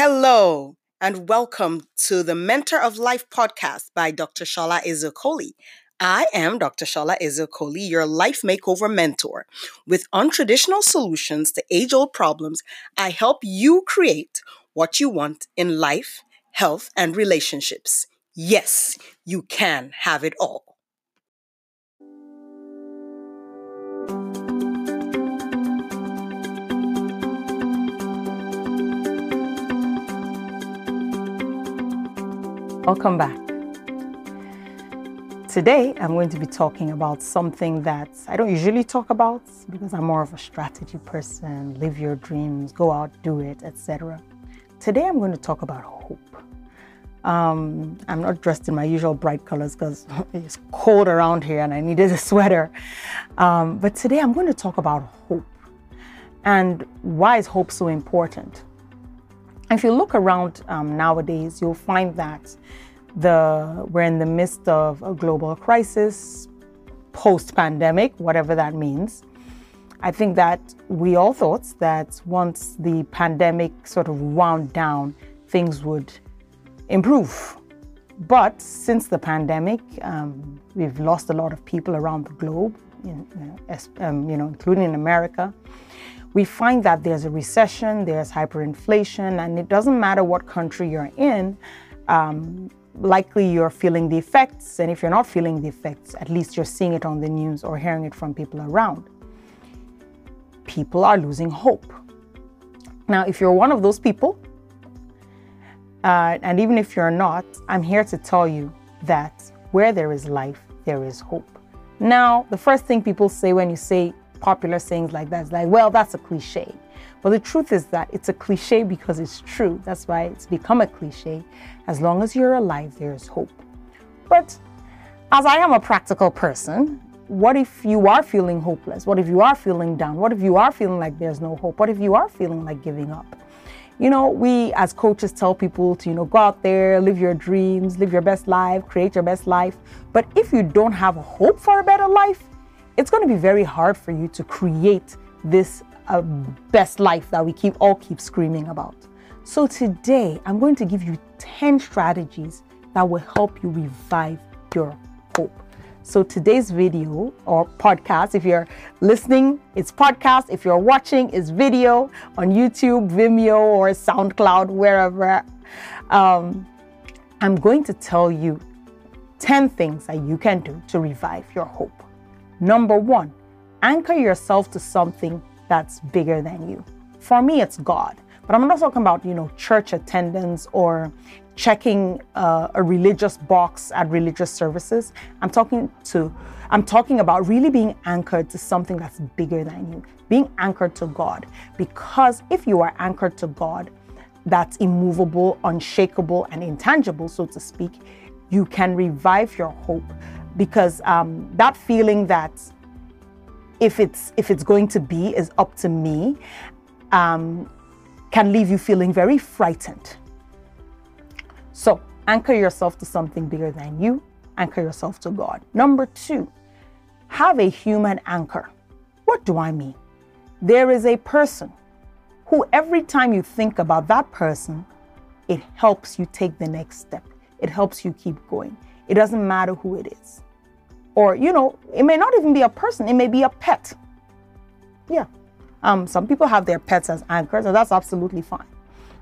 Hello, and welcome to the Mentor of Life podcast by Dr. Shola Ezeokoli. I am Dr. Shola Ezeokoli, your life makeover mentor. With untraditional solutions to age old problems, I help you create what you want in life, health, and relationships. Yes, you can have it all. Welcome back. Today, I'm going to be talking about something that I don't usually talk about because I'm more of a strategy person, live your dreams, go out, do it, etc. Today, I'm going to talk about hope. Um, I'm not dressed in my usual bright colors because it's cold around here and I needed a sweater. Um, but today, I'm going to talk about hope and why is hope so important? If you look around um, nowadays, you'll find that the we're in the midst of a global crisis, post-pandemic, whatever that means. I think that we all thought that once the pandemic sort of wound down, things would improve. But since the pandemic, um, we've lost a lot of people around the globe, in, um, you know, including in America we find that there's a recession, there's hyperinflation, and it doesn't matter what country you're in, um, likely you're feeling the effects. And if you're not feeling the effects, at least you're seeing it on the news or hearing it from people around. People are losing hope. Now, if you're one of those people, uh, and even if you're not, I'm here to tell you that where there is life, there is hope. Now, the first thing people say when you say popular sayings like that. It's like, well, that's a cliche. But the truth is that it's a cliche because it's true. That's why it's become a cliche. As long as you're alive, there is hope. But as I am a practical person, what if you are feeling hopeless? What if you are feeling down? What if you are feeling like there's no hope? What if you are feeling like giving up? You know, we as coaches tell people to, you know, go out there, live your dreams, live your best life, create your best life. But if you don't have hope for a better life, it's going to be very hard for you to create this uh, best life that we keep all keep screaming about. So today, I'm going to give you 10 strategies that will help you revive your hope. So today's video or podcast, if you're listening, it's podcast. If you're watching, it's video on YouTube, Vimeo, or SoundCloud, wherever. Um, I'm going to tell you 10 things that you can do to revive your hope. Number one, anchor yourself to something that's bigger than you. For me, it's God. But I'm not talking about, you know, church attendance or checking uh, a religious box at religious services. I'm talking to, I'm talking about really being anchored to something that's bigger than you, being anchored to God. Because if you are anchored to God, that's immovable, unshakable, and intangible, so to speak, you can revive your hope because um, that feeling that if it's if it's going to be is up to me um, can leave you feeling very frightened. So anchor yourself to something bigger than you. Anchor yourself to God. Number two, have a human anchor. What do I mean? There is a person who every time you think about that person, it helps you take the next step. It helps you keep going. It doesn't matter who it is. Or, you know, it may not even be a person, it may be a pet. Yeah. Um, some people have their pets as anchors, and that's absolutely fine.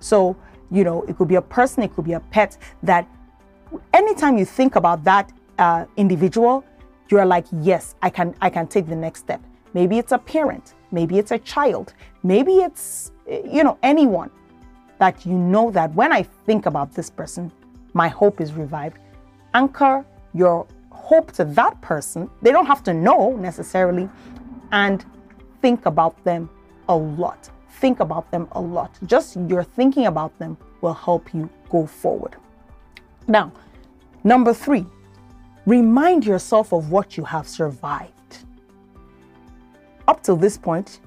So, you know, it could be a person, it could be a pet that anytime you think about that uh, individual, you're like, yes, I can, I can take the next step. Maybe it's a parent, maybe it's a child, maybe it's, you know, anyone that you know that when I think about this person, my hope is revived. Anchor your hope to that person. They don't have to know necessarily. And think about them a lot. Think about them a lot. Just your thinking about them will help you go forward. Now, number three, remind yourself of what you have survived. Up till this point,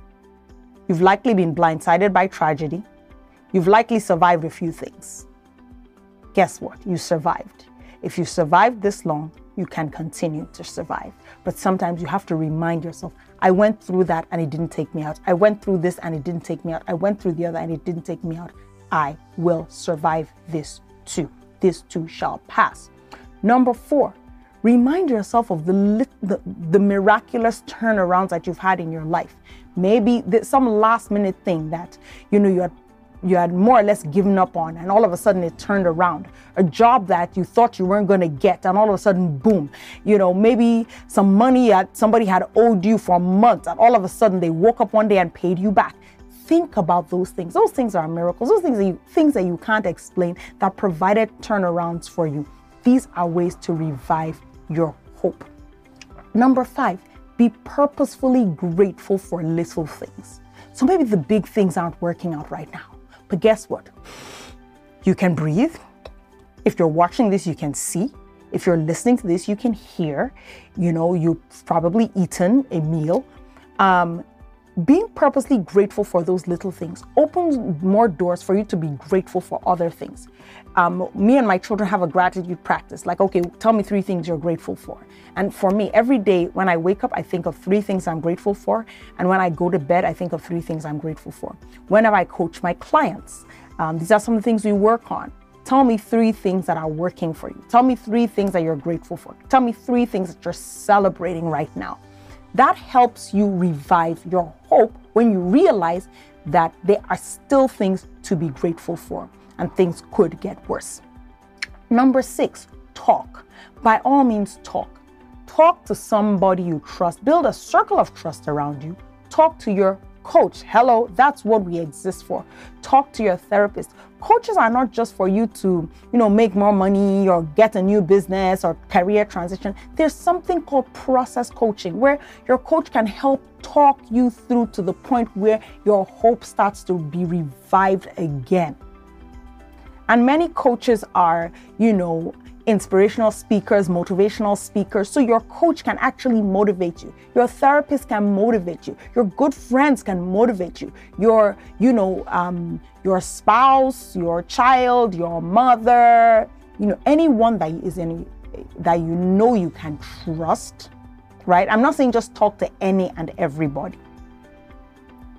you've likely been blindsided by tragedy. You've likely survived a few things. Guess what? You survived. If you survived this long, you can continue to survive. But sometimes you have to remind yourself, I went through that and it didn't take me out. I went through this and it didn't take me out. I went through the other and it didn't take me out. I will survive this too. This too shall pass. Number four, remind yourself of the, the, the miraculous turnarounds that you've had in your life. Maybe some last minute thing that you know you had you had more or less given up on, and all of a sudden it turned around. A job that you thought you weren't going to get, and all of a sudden, boom. You know, maybe some money that somebody had owed you for months, and all of a sudden they woke up one day and paid you back. Think about those things. Those things are miracles. Those things that you, things that you can't explain that provided turnarounds for you. These are ways to revive your hope. Number five, be purposefully grateful for little things. So maybe the big things aren't working out right now but guess what? You can breathe. If you're watching this, you can see. If you're listening to this, you can hear. You know, you've probably eaten a meal. Um, being purposely grateful for those little things opens more doors for you to be grateful for other things. Um, me and my children have a gratitude practice like, okay, tell me three things you're grateful for. And for me, every day when I wake up, I think of three things I'm grateful for. And when I go to bed, I think of three things I'm grateful for. Whenever I coach my clients, um, these are some of the things we work on. Tell me three things that are working for you. Tell me three things that you're grateful for. Tell me three things that you're celebrating right now. That helps you revive your hope when you realize that there are still things to be grateful for and things could get worse. Number six, talk. By all means, talk. Talk to somebody you trust. Build a circle of trust around you. Talk to your coach. Hello, that's what we exist for. Talk to your therapist. Coaches are not just for you to, you know, make more money or get a new business or career transition. There's something called process coaching where your coach can help talk you through to the point where your hope starts to be revived again. And many coaches are, you know, inspirational speakers, motivational speakers. So your coach can actually motivate you. Your therapist can motivate you. Your good friends can motivate you. Your, you know, um, your spouse, your child, your mother, you know, anyone that is in that you know you can trust, right? I'm not saying just talk to any and everybody.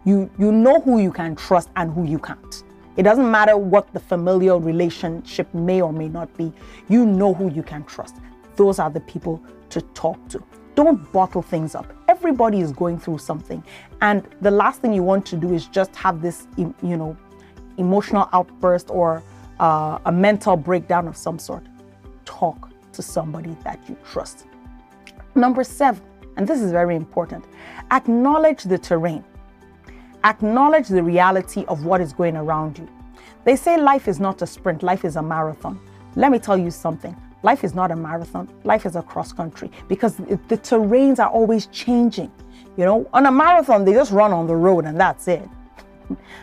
You you know who you can trust and who you can't. It doesn't matter what the familial relationship may or may not be, you know who you can trust. Those are the people to talk to. Don't bottle things up. Everybody is going through something. And the last thing you want to do is just have this, you know, emotional outburst or uh, a mental breakdown of some sort. Talk to somebody that you trust. Number seven, and this is very important, acknowledge the terrain. Acknowledge the reality of what is going around you. They say life is not a sprint, life is a marathon. Let me tell you something. Life is not a marathon, life is a cross country because the terrains are always changing. You know, on a marathon, they just run on the road and that's it.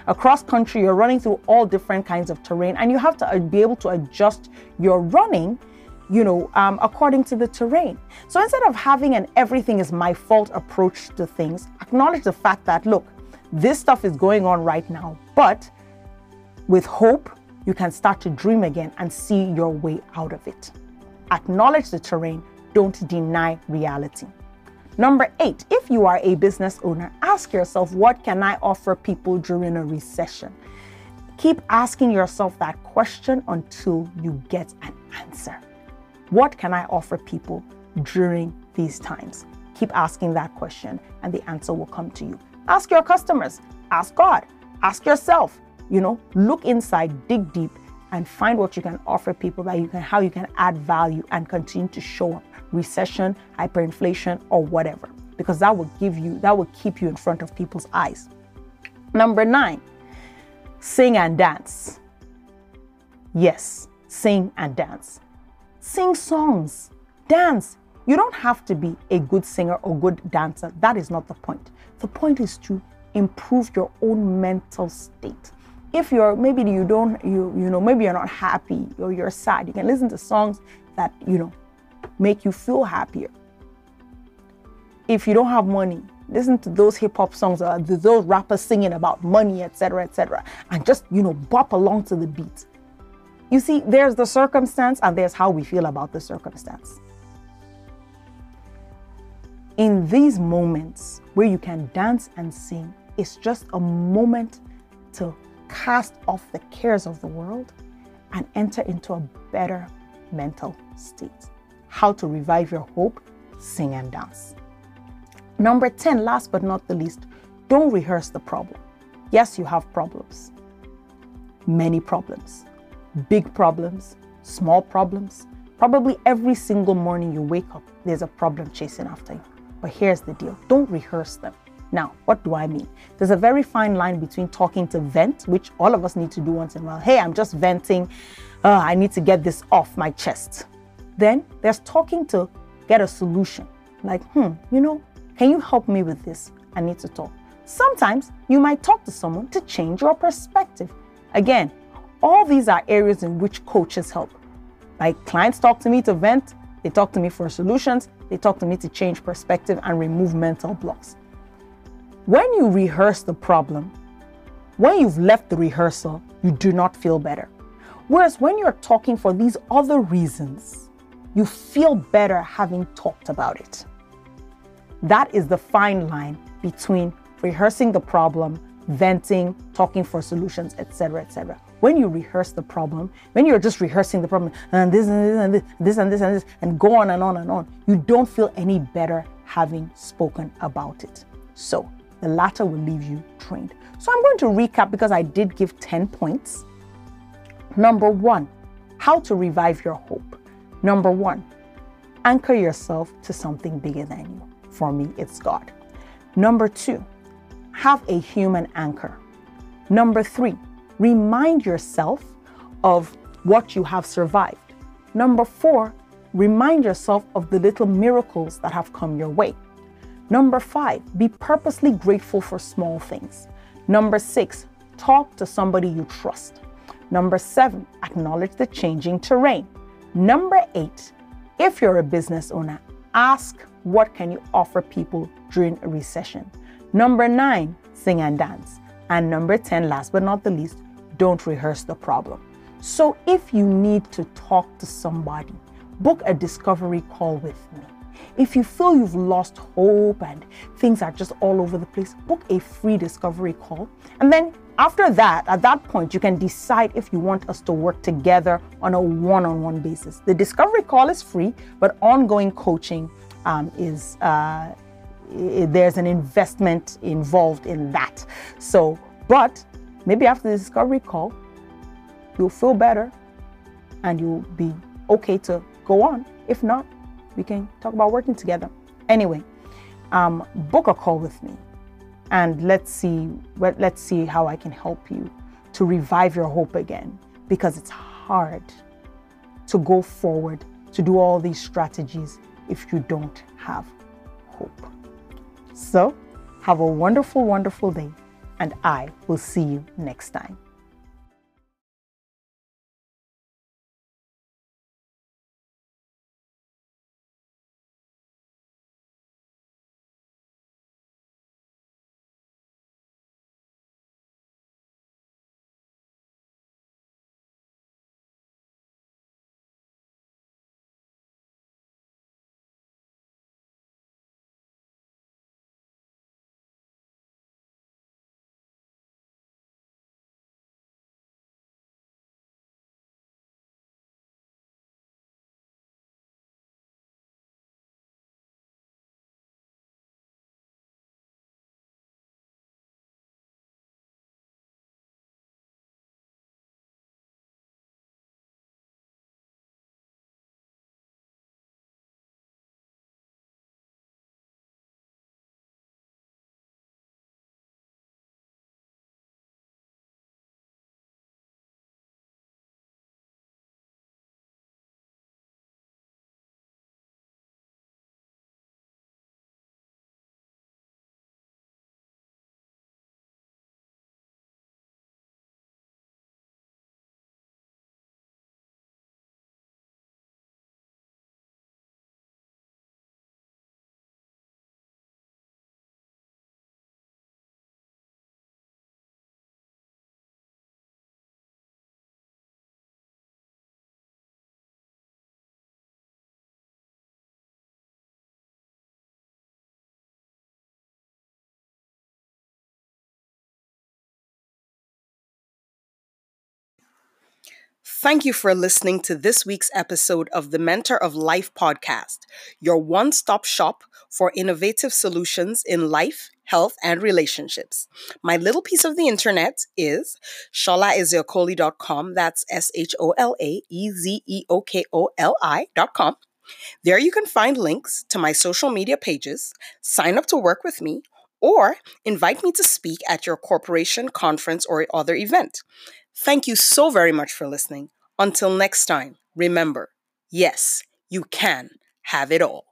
Across country, you're running through all different kinds of terrain and you have to uh, be able to adjust your running you know, um, according to the terrain. So instead of having an everything is my fault approach to things, acknowledge the fact that, look, this stuff is going on right now, but with hope, you can start to dream again and see your way out of it. Acknowledge the terrain, don't deny reality. Number eight, if you are a business owner, ask yourself, what can I offer people during a recession? Keep asking yourself that question until you get an answer. What can I offer people during these times? Keep asking that question, and the answer will come to you. Ask your customers, ask God, ask yourself. You know, look inside, dig deep, and find what you can offer people that you can, how you can add value and continue to show up. Recession, hyperinflation, or whatever, because that will give you, that will keep you in front of people's eyes. Number nine, sing and dance. Yes, sing and dance. Sing songs, dance. You don't have to be a good singer or good dancer. That is not the point. The point is to improve your own mental state. If you're maybe you don't you you know maybe you're not happy or you're sad, you can listen to songs that you know make you feel happier. If you don't have money, listen to those hip hop songs or those rappers singing about money, etc., etc., and just you know bop along to the beat. You see, there's the circumstance and there's how we feel about the circumstance in these moments where you can dance and sing, it's just a moment to cast off the cares of the world, and enter into a better mental state. How to revive your hope, sing and dance. Number 10, last but not the least, don't rehearse the problem. Yes, you have problems, many problems, big problems, small problems. Probably every single morning you wake up, there's a problem chasing after you. But here's the deal don't rehearse them. Now, what do I mean? There's a very fine line between talking to vent, which all of us need to do once in a while. Hey, I'm just venting. Uh, I need to get this off my chest. Then there's talking to get a solution. Like, hmm, you know, can you help me with this? I need to talk. Sometimes you might talk to someone to change your perspective. Again, all these are areas in which coaches help. My clients talk to me to vent, they talk to me for solutions, they talk to me to change perspective and remove mental blocks. When you rehearse the problem, when you've left the rehearsal, you do not feel better. Whereas when you're talking for these other reasons, you feel better having talked about it. That is the fine line between rehearsing the problem, venting, talking for solutions, etc., etc. When you rehearse the problem, when you're just rehearsing the problem and this and this and this, this and this and this and go on and on and on, you don't feel any better having spoken about it. So the latter will leave you trained. So I'm going to recap because I did give 10 points. Number one, how to revive your hope. Number one, anchor yourself to something bigger than you. For me, it's God. Number two, have a human anchor. Number three, remind yourself of what you have survived. Number four, remind yourself of the little miracles that have come your way. Number five, be purposely grateful for small things. Number six, talk to somebody you trust. Number seven, acknowledge the changing terrain. Number eight, if you're a business owner, ask what can you offer people during a recession. Number nine, sing and dance. And number 10, last but not the least, don't rehearse the problem. So if you need to talk to somebody, book a discovery call with me. If you feel you've lost hope and things are just all over the place, book a free discovery call. And then after that, at that point, you can decide if you want us to work together on a one on one basis. The discovery call is free, but ongoing coaching um, is. Uh, there's an investment involved in that. So, but maybe after the discovery call, you'll feel better and you'll be okay to go on. If not, we can talk about working together. Anyway, um, book a call with me and let's see let's see how I can help you to revive your hope again because it's hard to go forward to do all these strategies if you don't have hope. So, have a wonderful, wonderful day, and I will see you next time. Thank you for listening to this week's episode of the Mentor of Life podcast, your one stop shop for innovative solutions in life, health, and relationships. My little piece of the internet is sholaezeokoli.com. That's S H O L A E Z E O K O L I.com. There you can find links to my social media pages, sign up to work with me, or invite me to speak at your corporation, conference, or other event. Thank you so very much for listening. Until next time, remember yes, you can have it all.